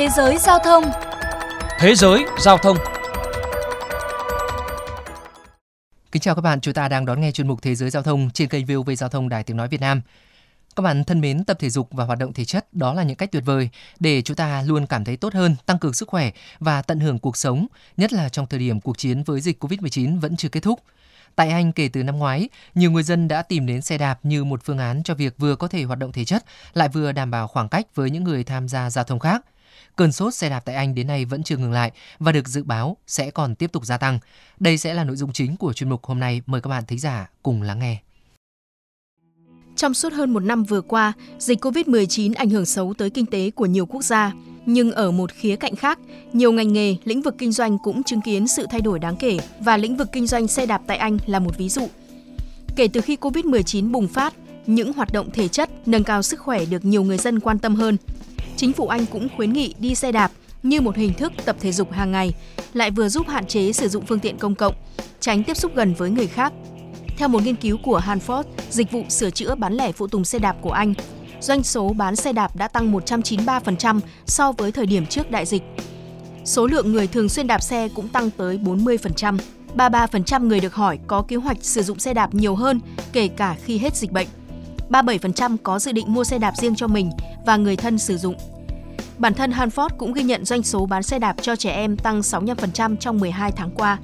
Thế giới giao thông Thế giới giao thông Kính chào các bạn, chúng ta đang đón nghe chuyên mục Thế giới giao thông trên kênh VOV Giao thông Đài Tiếng Nói Việt Nam. Các bạn thân mến, tập thể dục và hoạt động thể chất đó là những cách tuyệt vời để chúng ta luôn cảm thấy tốt hơn, tăng cường sức khỏe và tận hưởng cuộc sống, nhất là trong thời điểm cuộc chiến với dịch Covid-19 vẫn chưa kết thúc. Tại Anh kể từ năm ngoái, nhiều người dân đã tìm đến xe đạp như một phương án cho việc vừa có thể hoạt động thể chất lại vừa đảm bảo khoảng cách với những người tham gia giao thông khác. Cơn sốt xe đạp tại Anh đến nay vẫn chưa ngừng lại và được dự báo sẽ còn tiếp tục gia tăng. Đây sẽ là nội dung chính của chuyên mục hôm nay. Mời các bạn thính giả cùng lắng nghe. Trong suốt hơn một năm vừa qua, dịch COVID-19 ảnh hưởng xấu tới kinh tế của nhiều quốc gia. Nhưng ở một khía cạnh khác, nhiều ngành nghề, lĩnh vực kinh doanh cũng chứng kiến sự thay đổi đáng kể và lĩnh vực kinh doanh xe đạp tại Anh là một ví dụ. Kể từ khi COVID-19 bùng phát, những hoạt động thể chất, nâng cao sức khỏe được nhiều người dân quan tâm hơn. Chính phủ Anh cũng khuyến nghị đi xe đạp như một hình thức tập thể dục hàng ngày, lại vừa giúp hạn chế sử dụng phương tiện công cộng, tránh tiếp xúc gần với người khác. Theo một nghiên cứu của Hanford, dịch vụ sửa chữa bán lẻ phụ tùng xe đạp của Anh, doanh số bán xe đạp đã tăng 193% so với thời điểm trước đại dịch. Số lượng người thường xuyên đạp xe cũng tăng tới 40%. 33% người được hỏi có kế hoạch sử dụng xe đạp nhiều hơn kể cả khi hết dịch bệnh. 37% có dự định mua xe đạp riêng cho mình và người thân sử dụng. Bản thân Hanford cũng ghi nhận doanh số bán xe đạp cho trẻ em tăng 65% trong 12 tháng qua.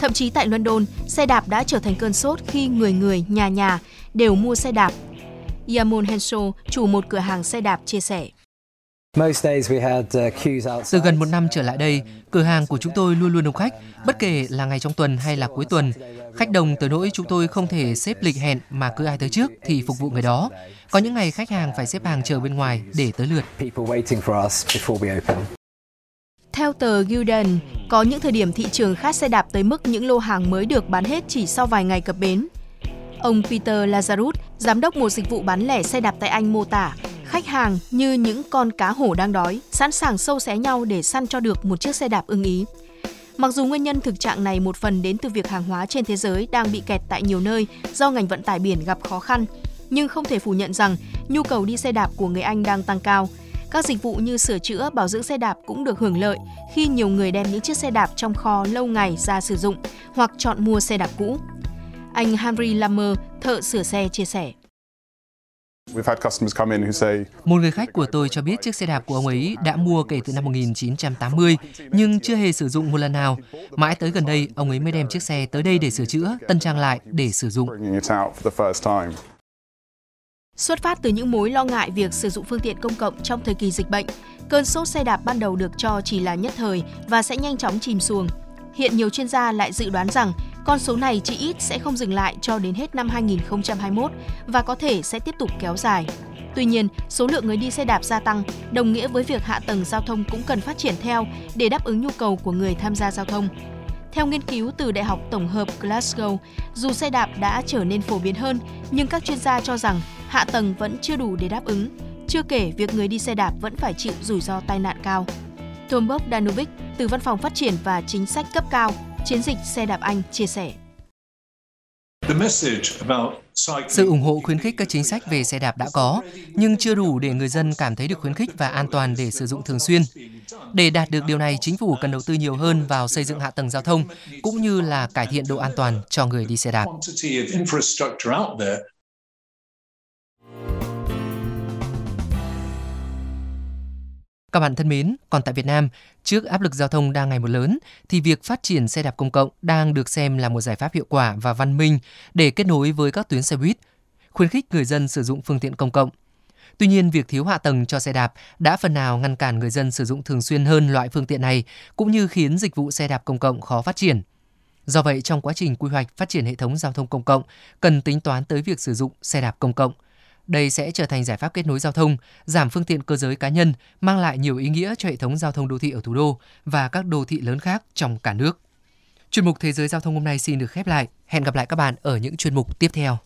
Thậm chí tại London, xe đạp đã trở thành cơn sốt khi người người, nhà nhà đều mua xe đạp. Yamon Henshaw, chủ một cửa hàng xe đạp chia sẻ. Từ gần một năm trở lại đây, cửa hàng của chúng tôi luôn luôn đông khách, bất kể là ngày trong tuần hay là cuối tuần. Khách đông tới nỗi chúng tôi không thể xếp lịch hẹn mà cứ ai tới trước thì phục vụ người đó. Có những ngày khách hàng phải xếp hàng chờ bên ngoài để tới lượt. Theo tờ Gildan, có những thời điểm thị trường khát xe đạp tới mức những lô hàng mới được bán hết chỉ sau vài ngày cập bến. Ông Peter Lazarus, giám đốc một dịch vụ bán lẻ xe đạp tại Anh mô tả, khách hàng như những con cá hổ đang đói, sẵn sàng sâu xé nhau để săn cho được một chiếc xe đạp ưng ý. Mặc dù nguyên nhân thực trạng này một phần đến từ việc hàng hóa trên thế giới đang bị kẹt tại nhiều nơi do ngành vận tải biển gặp khó khăn, nhưng không thể phủ nhận rằng nhu cầu đi xe đạp của người Anh đang tăng cao. Các dịch vụ như sửa chữa, bảo dưỡng xe đạp cũng được hưởng lợi khi nhiều người đem những chiếc xe đạp trong kho lâu ngày ra sử dụng hoặc chọn mua xe đạp cũ. Anh Henry Lammer, thợ sửa xe chia sẻ. Một người khách của tôi cho biết chiếc xe đạp của ông ấy đã mua kể từ năm 1980 nhưng chưa hề sử dụng một lần nào. Mãi tới gần đây, ông ấy mới đem chiếc xe tới đây để sửa chữa, tân trang lại để sử dụng. Xuất phát từ những mối lo ngại việc sử dụng phương tiện công cộng trong thời kỳ dịch bệnh, cơn sốt xe đạp ban đầu được cho chỉ là nhất thời và sẽ nhanh chóng chìm xuồng. Hiện nhiều chuyên gia lại dự đoán rằng con số này chỉ ít sẽ không dừng lại cho đến hết năm 2021 và có thể sẽ tiếp tục kéo dài. Tuy nhiên, số lượng người đi xe đạp gia tăng đồng nghĩa với việc hạ tầng giao thông cũng cần phát triển theo để đáp ứng nhu cầu của người tham gia giao thông. Theo nghiên cứu từ Đại học Tổng hợp Glasgow, dù xe đạp đã trở nên phổ biến hơn, nhưng các chuyên gia cho rằng hạ tầng vẫn chưa đủ để đáp ứng. Chưa kể việc người đi xe đạp vẫn phải chịu rủi ro tai nạn cao. Tom Danovic từ Văn phòng Phát triển và Chính sách cấp cao, Chiến dịch xe đạp Anh chia sẻ. Sự ủng hộ khuyến khích các chính sách về xe đạp đã có, nhưng chưa đủ để người dân cảm thấy được khuyến khích và an toàn để sử dụng thường xuyên. Để đạt được điều này, chính phủ cần đầu tư nhiều hơn vào xây dựng hạ tầng giao thông cũng như là cải thiện độ an toàn cho người đi xe đạp. Các bạn thân mến, còn tại Việt Nam, trước áp lực giao thông đang ngày một lớn, thì việc phát triển xe đạp công cộng đang được xem là một giải pháp hiệu quả và văn minh để kết nối với các tuyến xe buýt, khuyến khích người dân sử dụng phương tiện công cộng. Tuy nhiên, việc thiếu hạ tầng cho xe đạp đã phần nào ngăn cản người dân sử dụng thường xuyên hơn loại phương tiện này, cũng như khiến dịch vụ xe đạp công cộng khó phát triển. Do vậy, trong quá trình quy hoạch phát triển hệ thống giao thông công cộng, cần tính toán tới việc sử dụng xe đạp công cộng – đây sẽ trở thành giải pháp kết nối giao thông, giảm phương tiện cơ giới cá nhân, mang lại nhiều ý nghĩa cho hệ thống giao thông đô thị ở thủ đô và các đô thị lớn khác trong cả nước. Chuyên mục Thế giới giao thông hôm nay xin được khép lại. Hẹn gặp lại các bạn ở những chuyên mục tiếp theo.